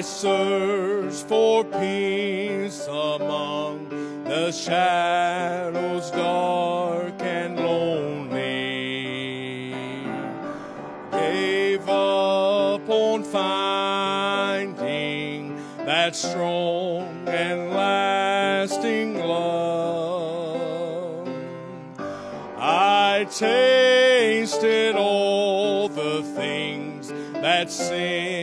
I search for peace among the shadows dark and lonely. Gave up on finding that strong and lasting love. I tasted all the things that sin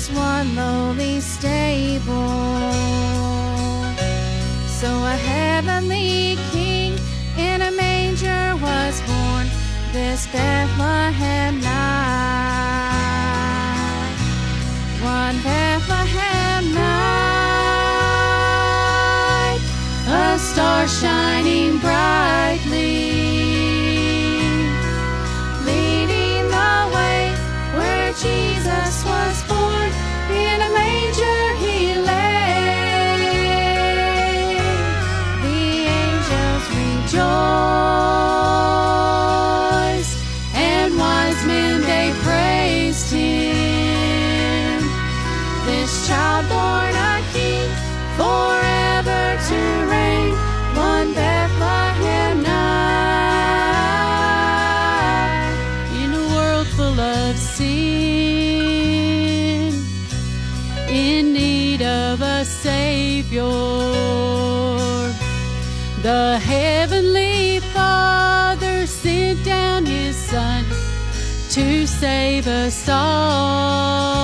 was one lowly stable. So a heavenly king in a manger was born this Bethlehem night. One Bethlehem night, a star shining us all.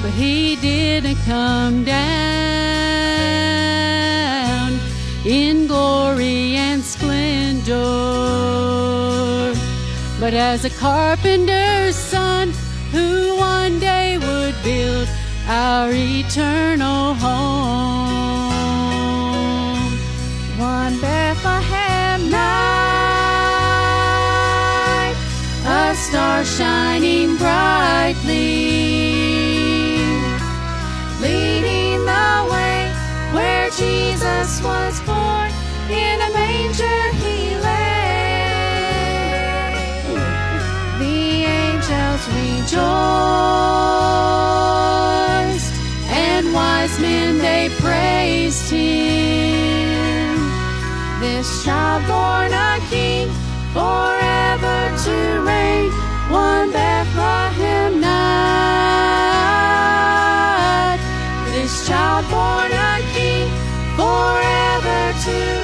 But He didn't come down in glory and splendor, but as a carpenter's son who one day would build our eternal home. This child born a king, forever to reign, one Bethlehem night. This child born a king, forever to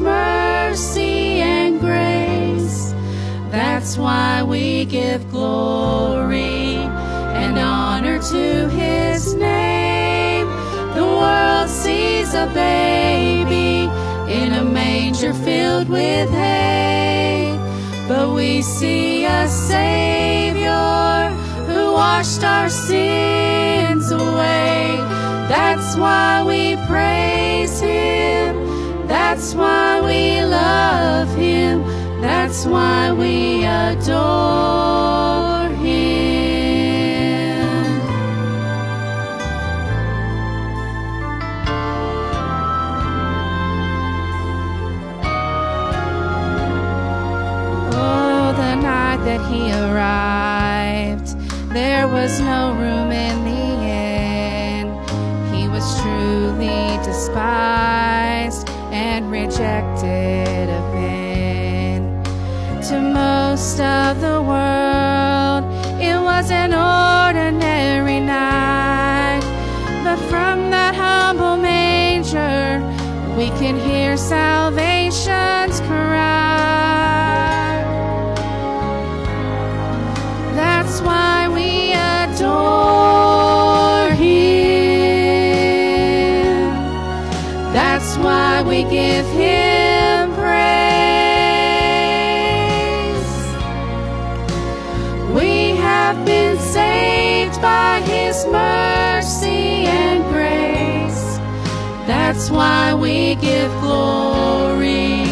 mercy and grace. That's why we give glory and honor to His name. The world sees a baby in a manger filled with hay, but we see a Savior who washed our sins away. That's why we praise Him. That's why we love Him. That's why we adore Him. Oh, the night that he arrived, there was no room in the inn. He was truly despised men. To most of the have been saved by His mercy and grace. That's why we give glory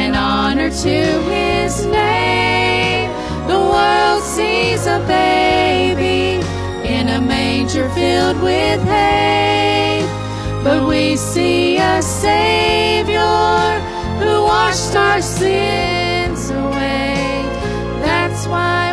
and honor to His name. The world sees a baby in a manger filled with hay. But we see a Savior who washed our sins away. That's why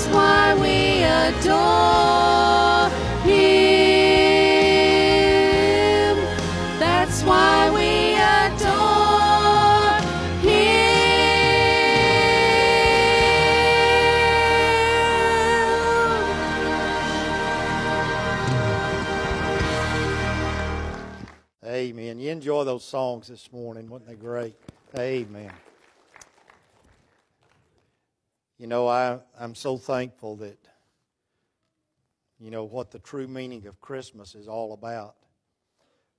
That's why we adore Him. That's why we adore Him. Amen. You enjoy those songs this morning, weren't they great? Amen. You know, I, I'm so thankful that, you know, what the true meaning of Christmas is all about.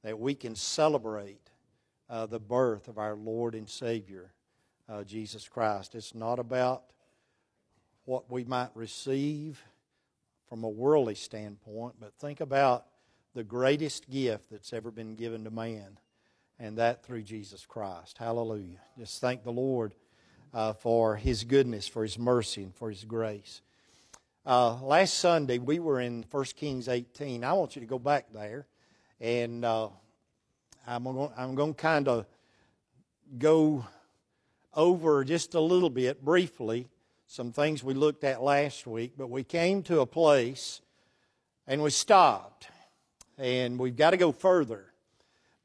That we can celebrate uh, the birth of our Lord and Savior, uh, Jesus Christ. It's not about what we might receive from a worldly standpoint, but think about the greatest gift that's ever been given to man, and that through Jesus Christ. Hallelujah. Just thank the Lord uh, for His goodness, for His mercy, and for His grace. Uh, last Sunday, we were in 1 Kings 18. I want you to go back there, and uh, I'm going I'm to kind of go over just a little bit briefly some things we looked at last week, but we came to a place and we stopped and we've got to go further.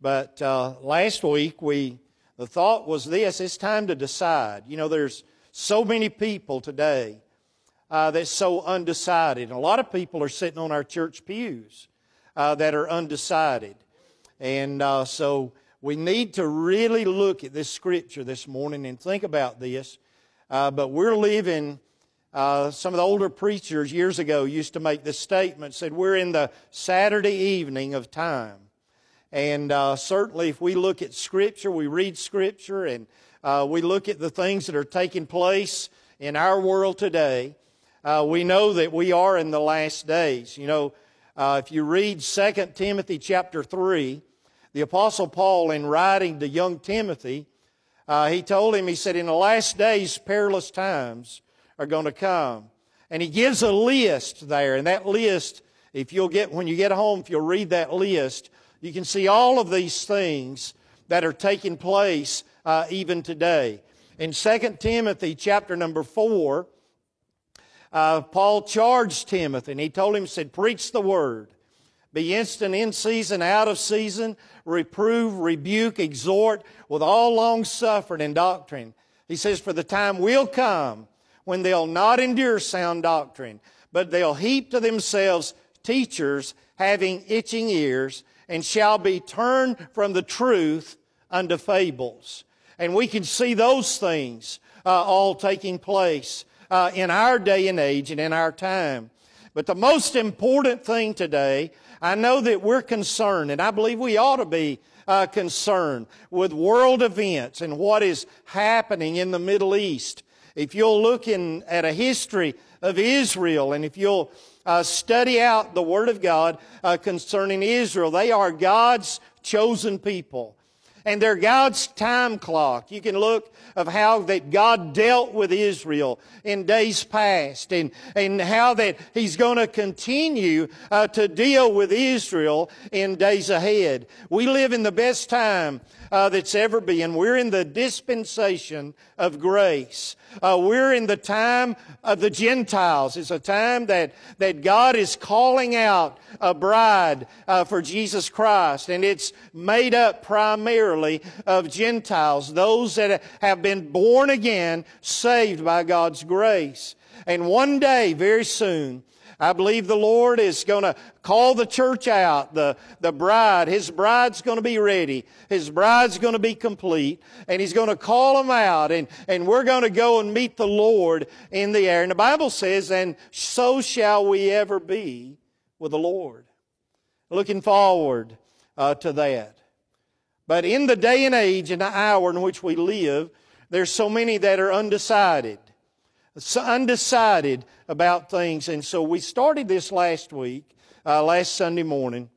But uh, last week, we the thought was this: it's time to decide. You know, there's so many people today uh, that's so undecided. And a lot of people are sitting on our church pews uh, that are undecided, and uh, so we need to really look at this scripture this morning and think about this. Uh, but we're living. Uh, some of the older preachers years ago used to make this statement said we're in the saturday evening of time and uh, certainly if we look at scripture we read scripture and uh, we look at the things that are taking place in our world today uh, we know that we are in the last days you know uh, if you read 2 timothy chapter 3 the apostle paul in writing to young timothy uh, he told him he said in the last days perilous times are going to come. And he gives a list there, and that list, if you'll get, when you get home, if you'll read that list, you can see all of these things that are taking place uh, even today. In 2 Timothy chapter number 4, uh, Paul charged Timothy, and he told him, said, preach the word. Be instant in season, out of season, reprove, rebuke, exhort with all long suffering and doctrine. He says, For the time will come when they'll not endure sound doctrine, but they'll heap to themselves teachers having itching ears, and shall be turned from the truth unto fables. And we can see those things uh, all taking place uh, in our day and age and in our time. But the most important thing today, I know that we're concerned, and I believe we ought to be uh, concerned with world events and what is happening in the Middle East. If you'll look in, at a history of Israel, and if you'll uh, study out the Word of God uh, concerning Israel, they are God's chosen people and they're God's time clock. You can look of how that God dealt with Israel in days past and, and how that He's going to continue uh, to deal with Israel in days ahead. We live in the best time uh, that's ever been. We're in the dispensation of grace. Uh, we're in the time of the Gentiles. It's a time that, that God is calling out a bride uh, for Jesus Christ, and it's made up primarily of Gentiles, those that have been born again, saved by God's grace. And one day, very soon, I believe the Lord is going to call the church out, the, the bride. His bride's going to be ready. His bride's going to be complete. And He's going to call them out. And, and we're going to go and meet the Lord in the air. And the Bible says, and so shall we ever be with the Lord. Looking forward uh, to that. But in the day and age and the hour in which we live, there's so many that are undecided undecided about things. And so we started this last week, uh, last Sunday morning,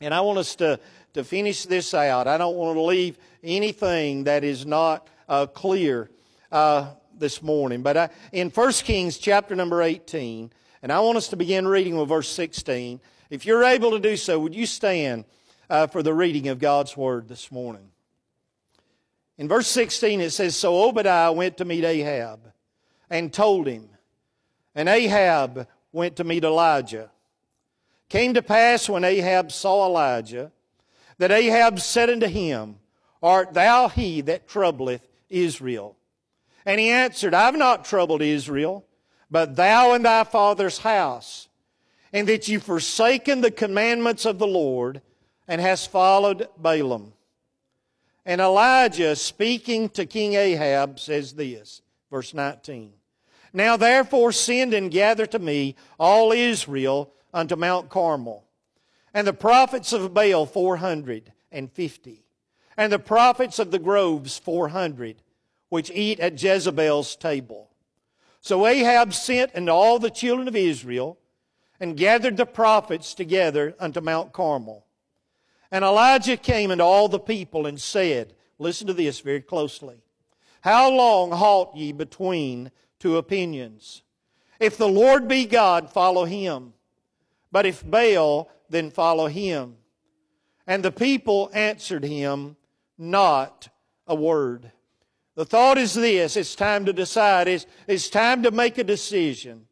and I want us to, to finish this out. I don't want to leave anything that is not uh, clear uh, this morning. But I, in 1 Kings chapter number 18, and I want us to begin reading with verse 16. If you're able to do so, would you stand uh, for the reading of God's Word this morning? In verse 16, it says, So Obadiah went to meet Ahab and told him. And Ahab went to meet Elijah. Came to pass when Ahab saw Elijah that Ahab said unto him, Art thou he that troubleth Israel? And he answered, I have not troubled Israel, but thou and thy father's house, and that you forsaken the commandments of the Lord, and hast followed Baalim. And Elijah, speaking to King Ahab, says this, verse 19. Now therefore send and gather to me all Israel unto Mount Carmel, and the prophets of Baal four hundred and fifty, and the prophets of the groves four hundred, which eat at Jezebel's table. So Ahab sent unto all the children of Israel, and gathered the prophets together unto Mount Carmel. And Elijah came unto all the people and said, Listen to this very closely. How long halt ye between two opinions. If the Lord be God, follow him. But if Baal, then follow him. And the people answered him not a word. The thought is this it's time to decide, it's, it's time to make a decision.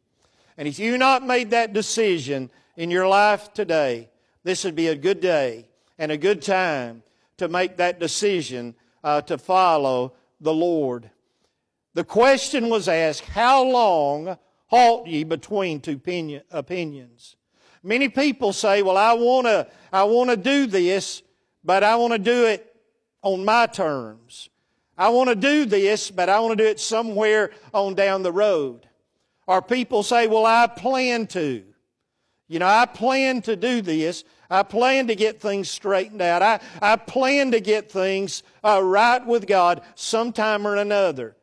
And if you've not made that decision in your life today, this would be a good day and a good time to make that decision uh, to follow the Lord. The question was asked, How long halt ye between two opinions? Many people say, Well, I want to I wanna do this, but I want to do it on my terms. I want to do this, but I want to do it somewhere on down the road. Or people say, Well, I plan to. You know, I plan to do this. I plan to get things straightened out. I, I plan to get things uh, right with God sometime or another.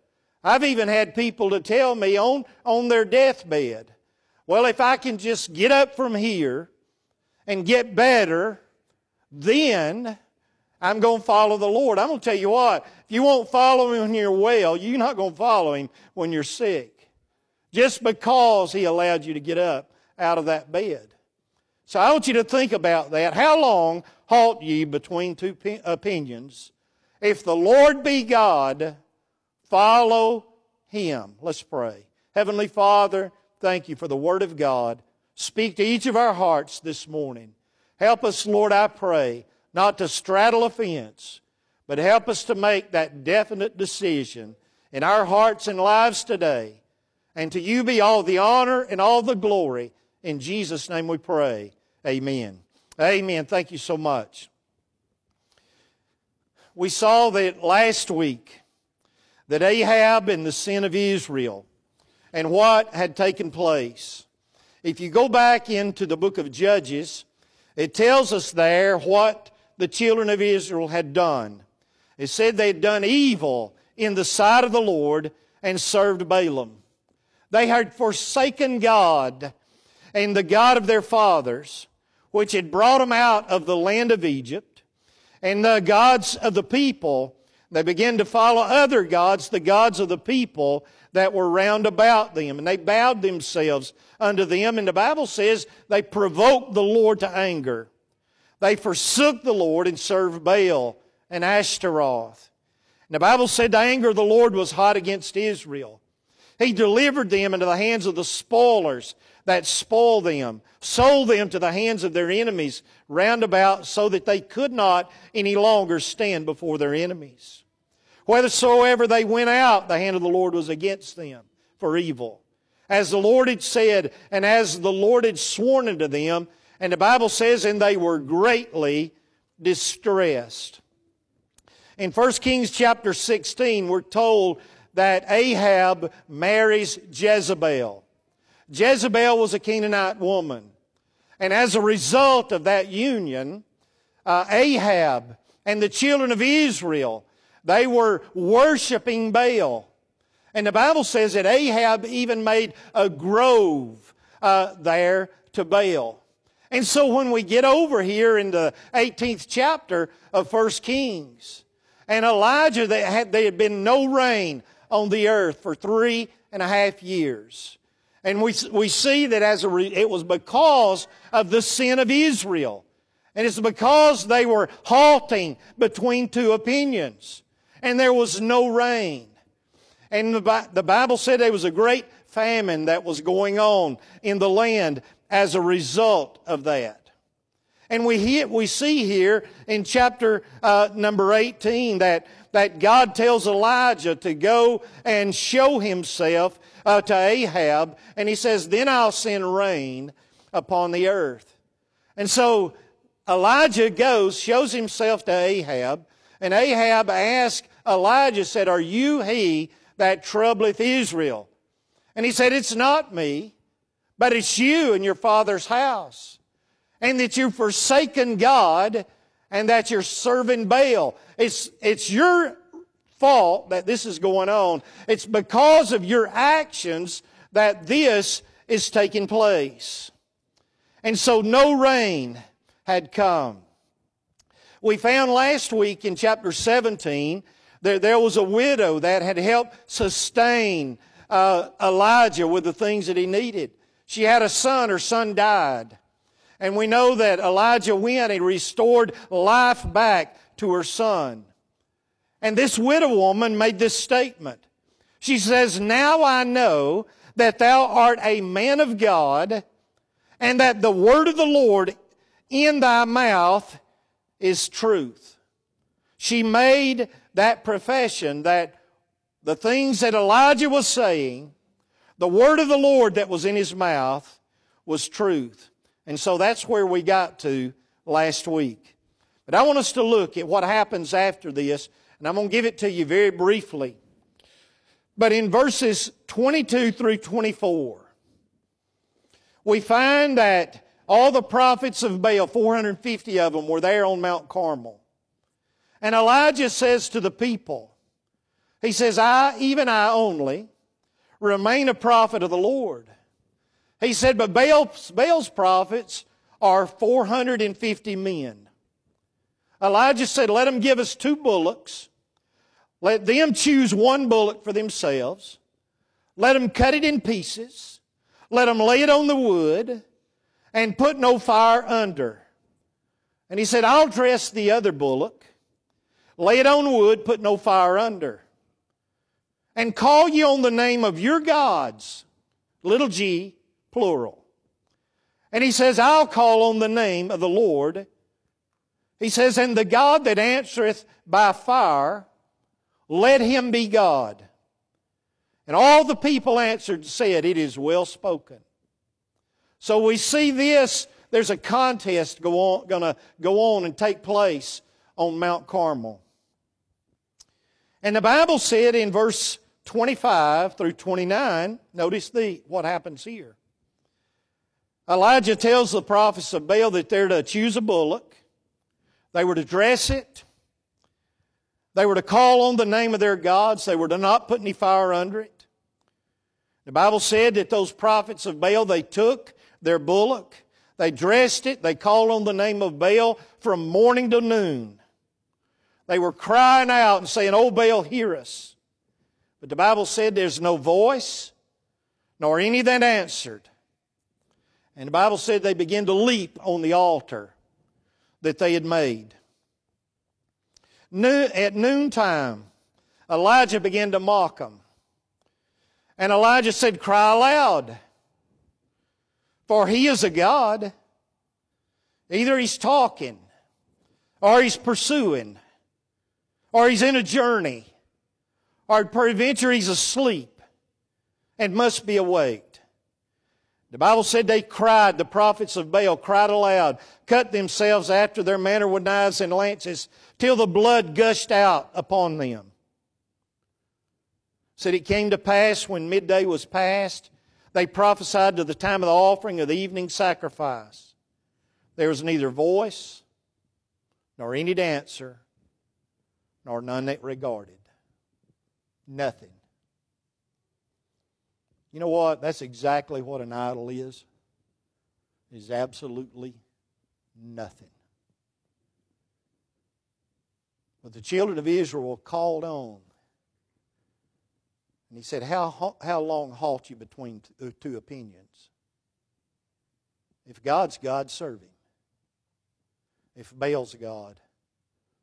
I've even had people to tell me on, on their deathbed, well, if I can just get up from here and get better, then I'm going to follow the Lord. I'm going to tell you what, if you won't follow Him when you're well, you're not going to follow Him when you're sick. Just because He allowed you to get up out of that bed. So I want you to think about that. How long halt ye between two opinions? If the Lord be God, Follow Him. Let's pray. Heavenly Father, thank you for the Word of God. Speak to each of our hearts this morning. Help us, Lord, I pray, not to straddle a fence, but help us to make that definite decision in our hearts and lives today And to you be all the honor and all the glory. In Jesus' name we pray. Amen. Amen. Thank you so much. We saw that last week that Ahab and the sin of Israel and what had taken place. If you go back into the book of Judges, it tells us there what the children of Israel had done. It said they had done evil in the sight of the Lord and served Baalim. They had forsaken God and the God of their fathers, which had brought them out of the land of Egypt, and the gods of the people. They began to follow other gods, the gods of the people that were round about them, and they bowed themselves unto them. And the Bible says they provoked the Lord to anger. They forsook the Lord and served Baal and Ashtaroth. And the Bible said the anger of the Lord was hot against Israel. He delivered them into the hands of the spoilers that spoiled them, sold them to the hands of their enemies round about so that they could not any longer stand before their enemies. Whithersoever they went out, the hand of the Lord was against them for evil. As the Lord had said, and as the Lord had sworn unto them, and the Bible says, and they were greatly distressed. In 1 Kings chapter 16, we're told that Ahab marries Jezebel. Jezebel was a Canaanite woman. And as a result of that union, uh, Ahab and the children of Israel, they were worshiping Baal. And the Bible says that Ahab even made a grove uh, there to Baal. And so when we get over here in the 18th chapter of 1 Kings, and Elijah, there had, there had been no rain on the earth for three and a half years. And we, we see that as a re, it was because of the sin of Israel. And it's because they were halting between two opinions. And there was no rain. And the, the Bible said there was a great famine that was going on in the land as a result of that. And we, we see here in chapter uh, number 18 that, that God tells Elijah to go and show himself uh, to Ahab. And he says, Then I'll send rain upon the earth. And so Elijah goes, shows himself to Ahab. And Ahab asked Elijah, said, Are you he that troubleth Israel? And he said, It's not me, but it's you and your father's house and that you've forsaken God and that you're serving Baal. It's, it's your fault that this is going on. It's because of your actions that this is taking place. And so no rain had come. We found last week in chapter 17 that there was a widow that had helped sustain uh, Elijah with the things that he needed. She had a son, her son died. And we know that Elijah went and restored life back to her son. And this widow woman made this statement. She says, Now I know that thou art a man of God, and that the word of the Lord in thy mouth is truth. She made that profession that the things that Elijah was saying, the word of the Lord that was in his mouth, was truth. And so that's where we got to last week. But I want us to look at what happens after this, and I'm going to give it to you very briefly. But in verses 22 through 24, we find that all the prophets of Baal, 450 of them, were there on Mount Carmel. And Elijah says to the people, he says, I, even I only, remain a prophet of the Lord. He said, but Baal's, Baal's prophets are 450 men. Elijah said, let them give us two bullocks. Let them choose one bullock for themselves. Let them cut it in pieces. Let them lay it on the wood and put no fire under. And he said, I'll dress the other bullock, lay it on wood, put no fire under. And call ye on the name of your gods, little g, plural. And he says, I'll call on the name of the Lord. He says, and the God that answereth by fire, let him be God. And all the people answered and said, It is well spoken. So we see this, there's a contest go on, gonna go on and take place on Mount Carmel. And the Bible said in verse 25 through 29, notice the, what happens here. Elijah tells the prophets of Baal that they're to choose a bullock. They were to dress it. They were to call on the name of their gods. They were to not put any fire under it. The Bible said that those prophets of Baal, they took their bullock, they dressed it, they called on the name of Baal from morning to noon. They were crying out and saying, Oh, Baal, hear us. But the Bible said there's no voice, nor any that answered. And the Bible said they began to leap on the altar that they had made. At noontime, Elijah began to mock them. And Elijah said, Cry aloud, for he is a God. Either he's talking, or he's pursuing, or he's in a journey, or peradventure he's asleep and must be awake. The Bible said they cried, the prophets of Baal cried aloud, cut themselves after their manner with knives and lances, till the blood gushed out upon them. Said it came to pass when midday was past, they prophesied to the time of the offering of the evening sacrifice. There was neither voice, nor any answer, nor none that regarded. Nothing. You know what? That's exactly what an idol is. Is absolutely nothing. But the children of Israel called on. And he said, How, how long halt you between uh, two opinions? If God's God, serve him. If Baal's God,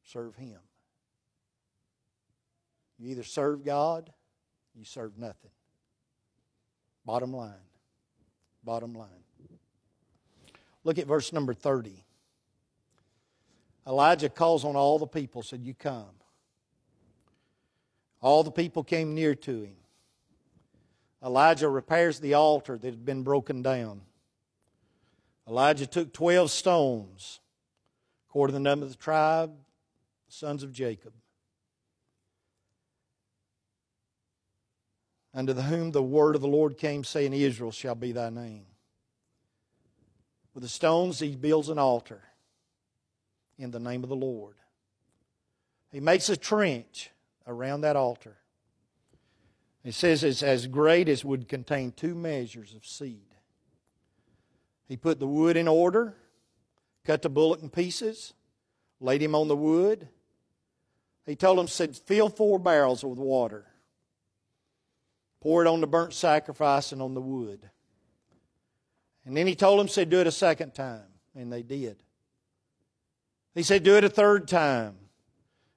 serve him. You either serve God, you serve nothing. Bottom line. Bottom line. Look at verse number 30. Elijah calls on all the people, said, You come. All the people came near to him. Elijah repairs the altar that had been broken down. Elijah took 12 stones, according to the number of the tribe, sons of Jacob. Unto whom the word of the Lord came, saying, Israel shall be thy name. With the stones, he builds an altar in the name of the Lord. He makes a trench around that altar. He says it's as great as would contain two measures of seed. He put the wood in order, cut the bullock in pieces, laid him on the wood. He told him, said, fill four barrels with water pour it on the burnt sacrifice and on the wood. And then he told them, said, do it a second time. And they did. He said, do it a third time.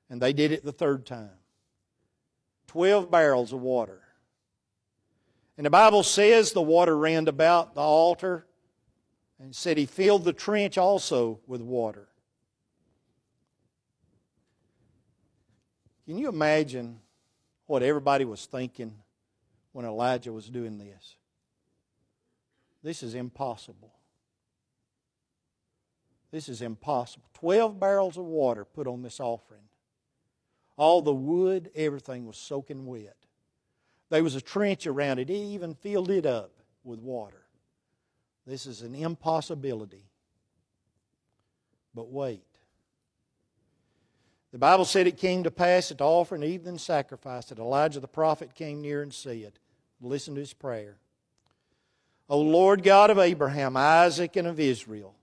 And they did it the third time. Twelve barrels of water. And the Bible says the water ran about the altar and said he filled the trench also with water. Can you imagine what everybody was thinking when Elijah was doing this. This is impossible. This is impossible. Twelve barrels of water put on this offering. All the wood, everything was soaking wet. There was a trench around it. It even filled it up with water. This is an impossibility. But wait. The Bible said it came to pass at the offering evening sacrifice that Elijah the prophet came near and said, Listen to his prayer. O Lord God of Abraham, Isaac, and of Israel,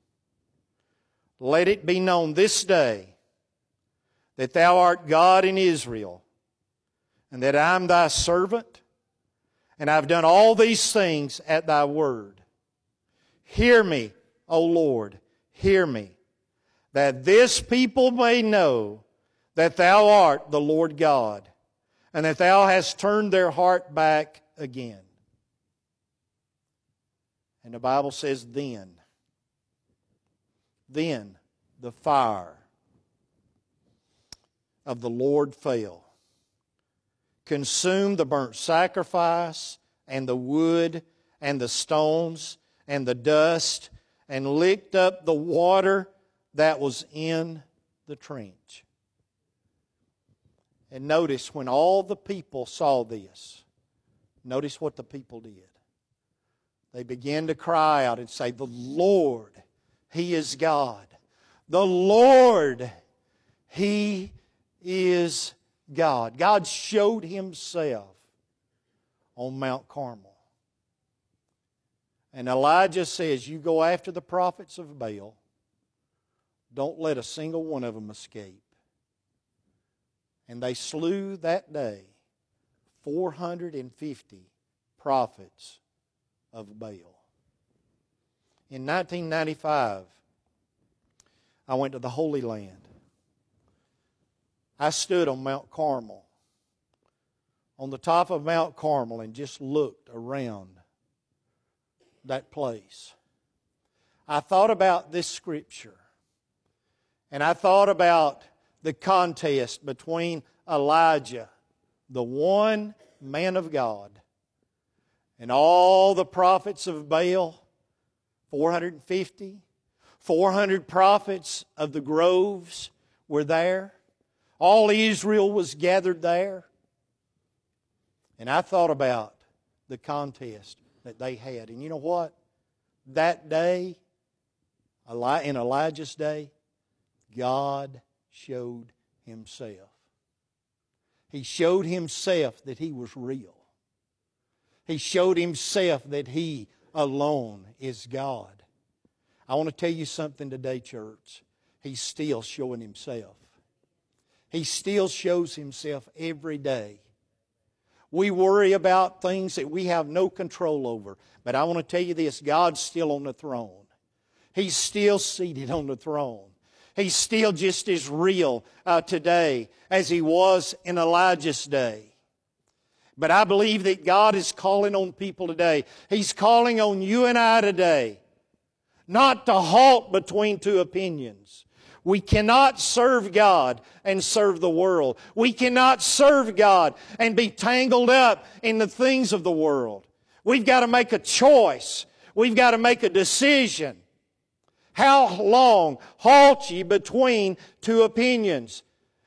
let it be known this day that thou art God in Israel, and that I am thy servant, and I've done all these things at thy word. Hear me, O Lord, hear me, that this people may know that thou art the Lord God, and that thou hast turned their heart back again. And the Bible says, then, then the fire of the Lord fell, consumed the burnt sacrifice and the wood and the stones and the dust and licked up the water that was in the trench. And notice when all the people saw this, notice what the people did. They began to cry out and say, The Lord, He is God. The Lord, He is God. God showed Himself on Mount Carmel. And Elijah says, You go after the prophets of Baal, don't let a single one of them escape. And they slew that day 450 prophets of Baal. In 1995, I went to the Holy Land. I stood on Mount Carmel, on the top of Mount Carmel, and just looked around that place. I thought about this scripture, and I thought about the contest between Elijah, the one man of God, and all the prophets of Baal 450, 400 prophets of the groves were there. All Israel was gathered there. And I thought about the contest that they had. And you know what? That day, in Elijah's day, God showed himself. He showed himself that he was real. He showed himself that he alone is God. I want to tell you something today, church. He's still showing himself. He still shows himself every day. We worry about things that we have no control over. But I want to tell you this God's still on the throne. He's still seated on the throne. He's still just as real uh, today as he was in Elijah's day. But I believe that God is calling on people today. He's calling on you and I today not to halt between two opinions. We cannot serve God and serve the world. We cannot serve God and be tangled up in the things of the world. We've got to make a choice. We've got to make a decision. How long halt ye between two opinions?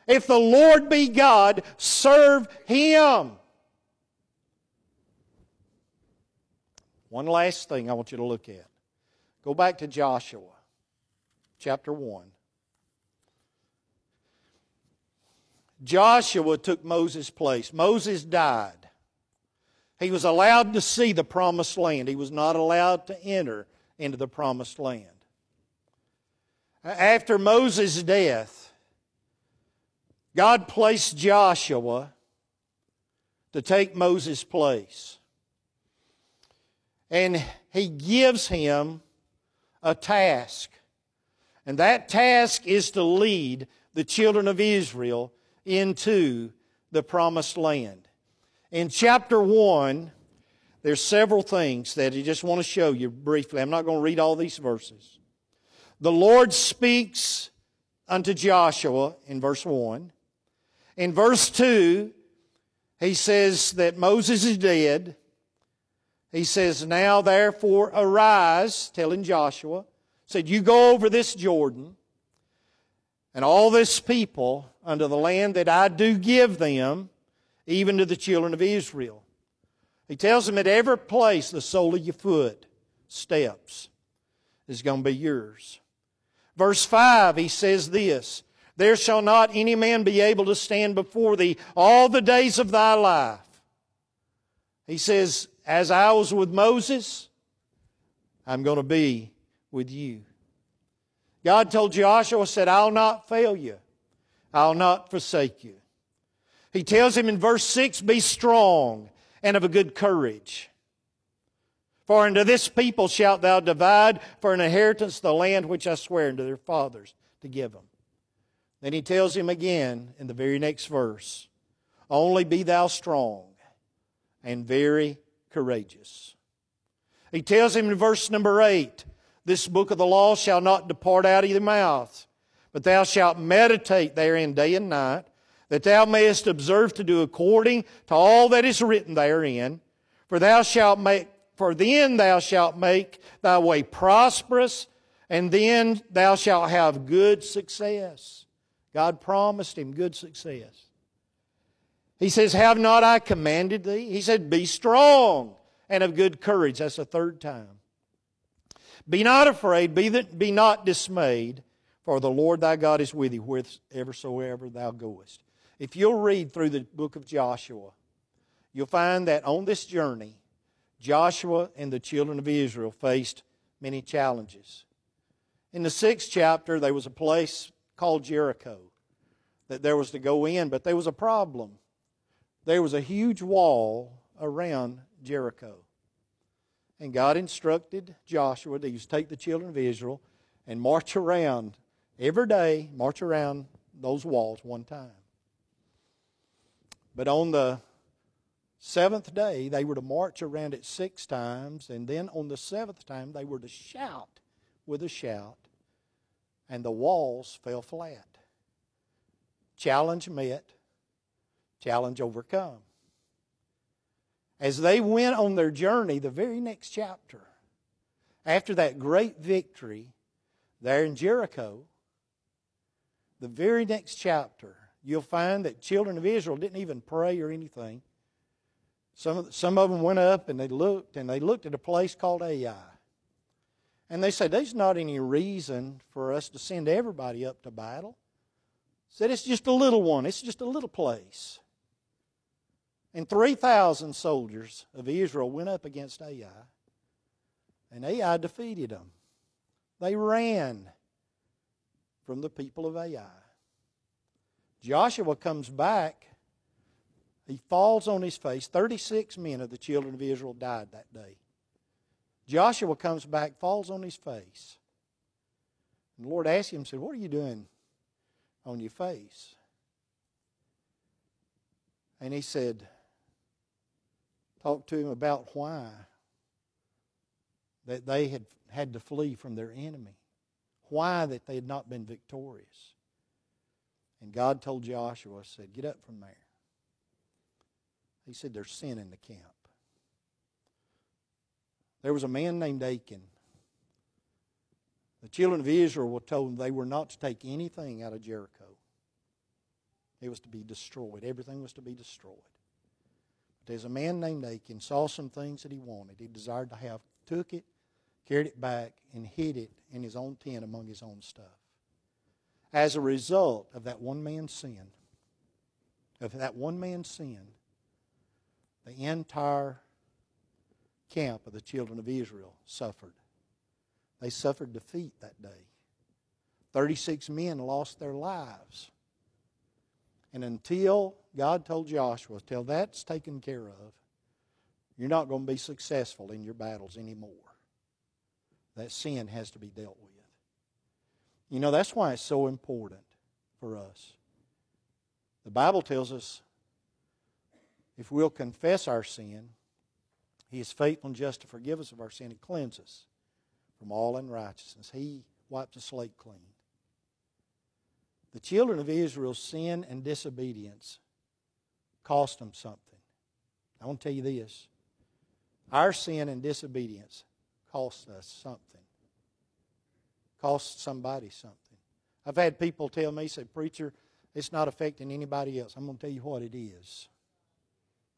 If the Lord be God, serve Him. One last thing I want you to look at. Go back to Joshua chapter 1. Joshua took Moses' place. Moses died. He was allowed to see the promised land. He was not allowed to enter into the promised land. After Moses' death, God placed Joshua to take Moses' place. And he gives him a task. And that task is to lead the children of Israel into the promised land. In chapter 1, there's several things that I just want to show you briefly. I'm not going to read all these verses. The Lord speaks unto Joshua in verse 1. In verse 2, he says that Moses is dead. He says, Now therefore arise, telling Joshua, said, You go over this Jordan, and all this people unto the land that I do give them, even to the children of Israel. He tells them at every place the sole of your foot steps is going to be yours. Verse 5, he says this There shall not any man be able to stand before thee all the days of thy life. He says, As I was with Moses, I'm going to be with you. God told Joshua, said, I'll not fail you. I'll not forsake you. He tells him in verse 6, Be strong and of a good courage. For unto this people shalt thou divide for an inheritance the land which I swear unto their fathers to give them. Then he tells him again in the very next verse, Only be thou strong and very courageous. He tells him in verse number 8, this book of the law shall not depart out of your mouth, but thou shalt meditate therein day and night, that thou mayest observe to do according to all that is written therein. For thou shalt make, for then thou shalt make thy way prosperous, and then thou shalt have good success. God promised him good success. He says, Have not I commanded thee? He said, Be strong and of good courage. That's the third time. Be not afraid, be, be not dismayed, for the Lord thy God is with thee whithersoever thou goest. If you'll read through the book of Joshua, you'll find that on this journey, Joshua and the children of Israel faced many challenges. In the sixth chapter, there was a place called Jericho that there was to go in, but there was a problem. There was a huge wall around Jericho. And God instructed Joshua to take the children of Israel and march around every day, march around those walls one time. But on the seventh day, they were to march around it six times, and then on the seventh time, they were to shout with a shout, and the walls fell flat. Challenge met, challenge overcome. As they went on their journey, the very next chapter, after that great victory there in Jericho, the very next chapter, you'll find that children of Israel didn't even pray or anything. Some of, some of them went up and they looked, and they looked at a place called Ai. And they said, There's not any reason for us to send everybody up to battle. Said it's just a little one, it's just a little place. And 3,000 soldiers of Israel went up against Ai. And Ai defeated them. They ran from the people of Ai. Joshua comes back. He falls on his face. 36 men of the children of Israel died that day. Joshua comes back, falls on his face. And the Lord asked him, said, What are you doing on your face? And he said, talked to him about why that they had had to flee from their enemy, why that they had not been victorious. And God told Joshua, said, Get up from there. He said, There's sin in the camp. There was a man named Achan. The children of Israel were told they were not to take anything out of Jericho. It was to be destroyed. Everything was to be destroyed. But there's a man named Achan, saw some things that he wanted. He desired to have, took it, carried it back, and hid it in his own tent among his own stuff. As a result of that one man's sin, of that one man's sin, the entire camp of the children of Israel suffered. They suffered defeat that day. 36 men lost their lives. And until God told Joshua, till that's taken care of, you're not going to be successful in your battles anymore. That sin has to be dealt with. You know, that's why it's so important for us. The Bible tells us if we'll confess our sin, He is faithful and just to forgive us of our sin and cleanse us from all unrighteousness. He wipes the slate clean. The children of Israel's sin and disobedience cost them something. I want to tell you this our sin and disobedience cost us something. Cost somebody something. I've had people tell me, say, Preacher, it's not affecting anybody else. I'm going to tell you what it is.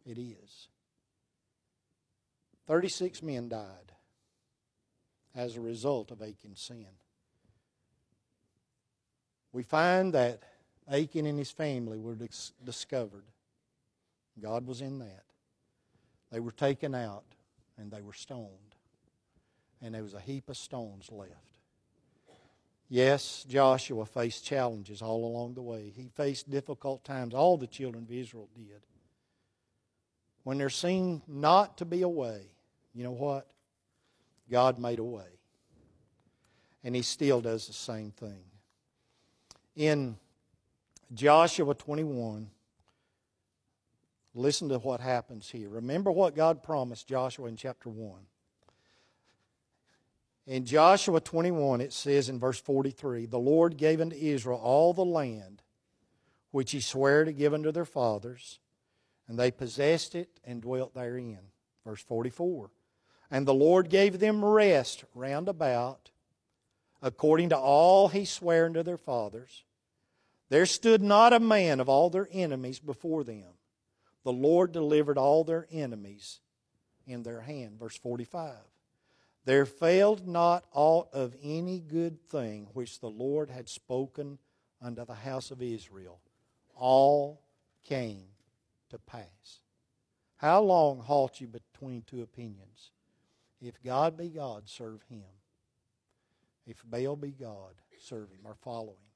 It is. 36 men died as a result of Achan's sin. We find that Achan and his family were dis- discovered. God was in that. They were taken out and they were stoned. And there was a heap of stones left. Yes, Joshua faced challenges all along the way. He faced difficult times. All the children of Israel did. When there seemed not to be a way, you know what? God made a way. And He still does the same thing. In Joshua 21, listen to what happens here. Remember what God promised Joshua in chapter 1. In Joshua 21, it says in verse 43 The Lord gave unto Israel all the land which he sware to give unto their fathers, and they possessed it and dwelt therein. Verse 44. And the Lord gave them rest round about, according to all he sware unto their fathers. There stood not a man of all their enemies before them. The Lord delivered all their enemies in their hand. Verse 45. There failed not aught of any good thing which the Lord had spoken unto the house of Israel. All came to pass. How long halt you between two opinions? If God be God, serve him. If Baal be God, serve him or follow him.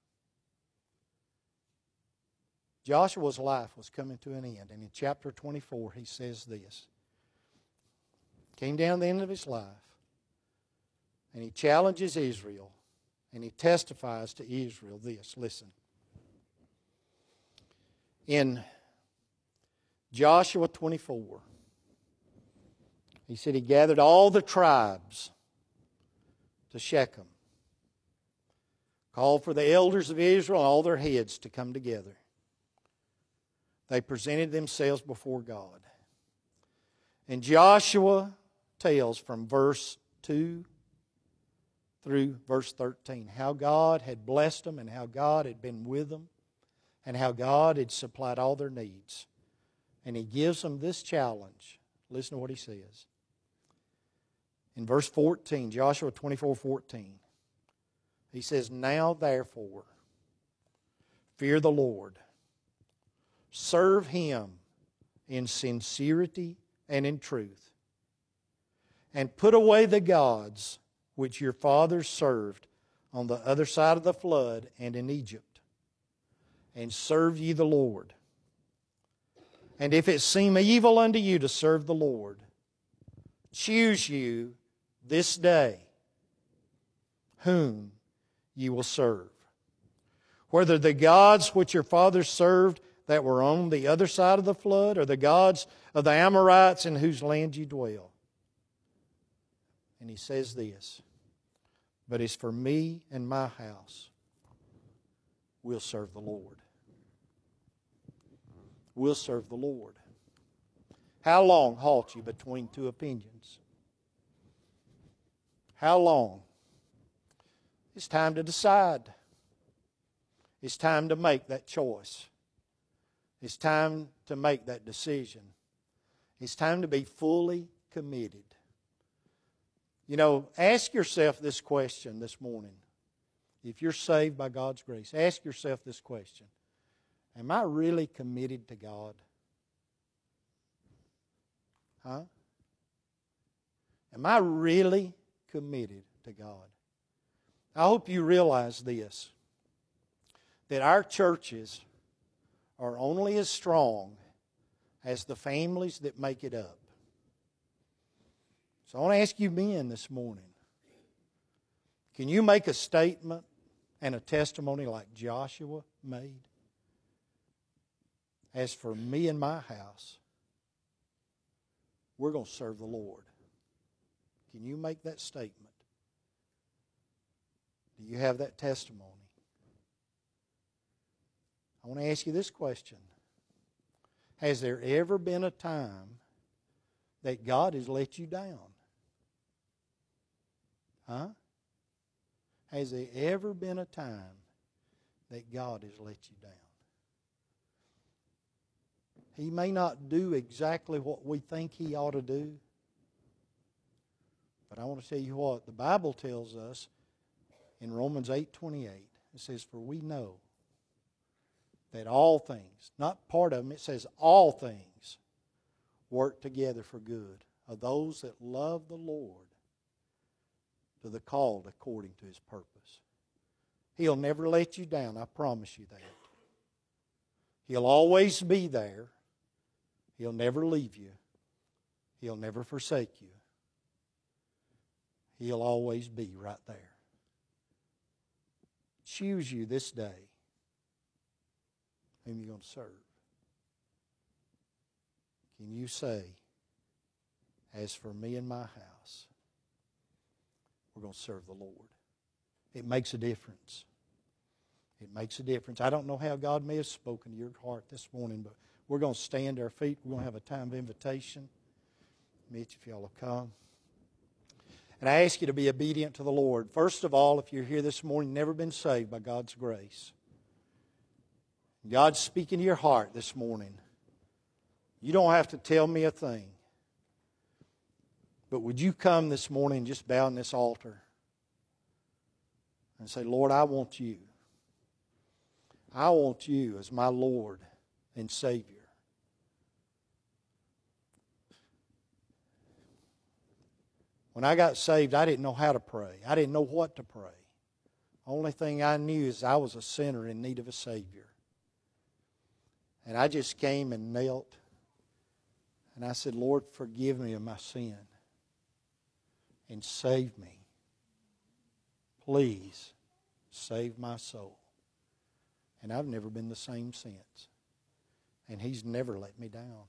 Joshua's life was coming to an end, and in chapter 24 he says this. Came down the end of his life, and he challenges Israel, and he testifies to Israel this. Listen. In Joshua 24, he said he gathered all the tribes to Shechem, called for the elders of Israel and all their heads to come together. They presented themselves before God. And Joshua tells from verse 2 through verse 13 how God had blessed them and how God had been with them and how God had supplied all their needs. And he gives them this challenge. Listen to what he says. In verse 14, Joshua 24 14, he says, Now therefore, fear the Lord, serve him in sincerity and in truth, and put away the gods which your fathers served on the other side of the flood and in Egypt, and serve ye the Lord. And if it seem evil unto you to serve the Lord, choose you this day whom you will serve. Whether the gods which your fathers served that were on the other side of the flood, or the gods of the Amorites in whose land you dwell. And he says this But it's for me and my house, we'll serve the Lord. We'll serve the Lord. How long halt you between two opinions? How long? It's time to decide. It's time to make that choice. It's time to make that decision. It's time to be fully committed. You know, ask yourself this question this morning. If you're saved by God's grace, ask yourself this question Am I really committed to God? Huh? Am I really committed to God. I hope you realize this that our churches are only as strong as the families that make it up. So I want to ask you men this morning can you make a statement and a testimony like Joshua made? As for me and my house, we're going to serve the Lord. Can you make that statement? Do you have that testimony? I want to ask you this question Has there ever been a time that God has let you down? Huh? Has there ever been a time that God has let you down? He may not do exactly what we think He ought to do. But I want to tell you what, the Bible tells us in Romans 8:28. It says, "For we know that all things, not part of them, it says all things work together for good of those that love the Lord to the called according to his purpose." He'll never let you down, I promise you that. He'll always be there. He'll never leave you. He'll never forsake you. He'll always be right there. Choose you this day whom you're going to serve. Can you say, as for me and my house, we're going to serve the Lord? It makes a difference. It makes a difference. I don't know how God may have spoken to your heart this morning, but we're going to stand our feet. We're going to have a time of invitation. Mitch, if y'all will come. And I ask you to be obedient to the Lord. First of all, if you're here this morning, never been saved by God's grace, God's speaking to your heart this morning. You don't have to tell me a thing. But would you come this morning just bow in this altar and say, Lord, I want you. I want you as my Lord and Savior. When I got saved, I didn't know how to pray. I didn't know what to pray. Only thing I knew is I was a sinner in need of a Savior. And I just came and knelt. And I said, Lord, forgive me of my sin and save me. Please save my soul. And I've never been the same since. And He's never let me down.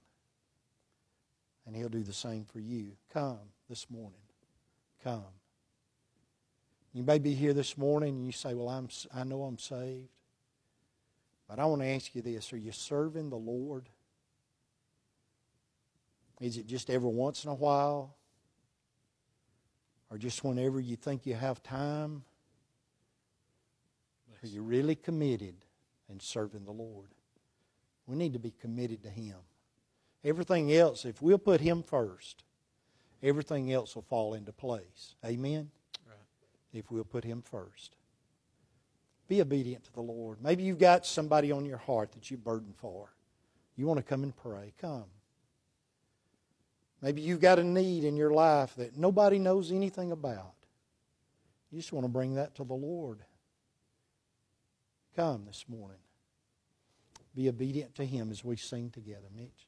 And He'll do the same for you. Come this morning. Come. You may be here this morning and you say, Well, I'm, I know I'm saved. But I want to ask you this Are you serving the Lord? Is it just every once in a while? Or just whenever you think you have time? Are you really committed in serving the Lord? We need to be committed to Him. Everything else, if we'll put Him first, everything else will fall into place. Amen? Right. If we'll put Him first. Be obedient to the Lord. Maybe you've got somebody on your heart that you burden for. You want to come and pray. Come. Maybe you've got a need in your life that nobody knows anything about. You just want to bring that to the Lord. Come this morning. Be obedient to Him as we sing together, Mitch.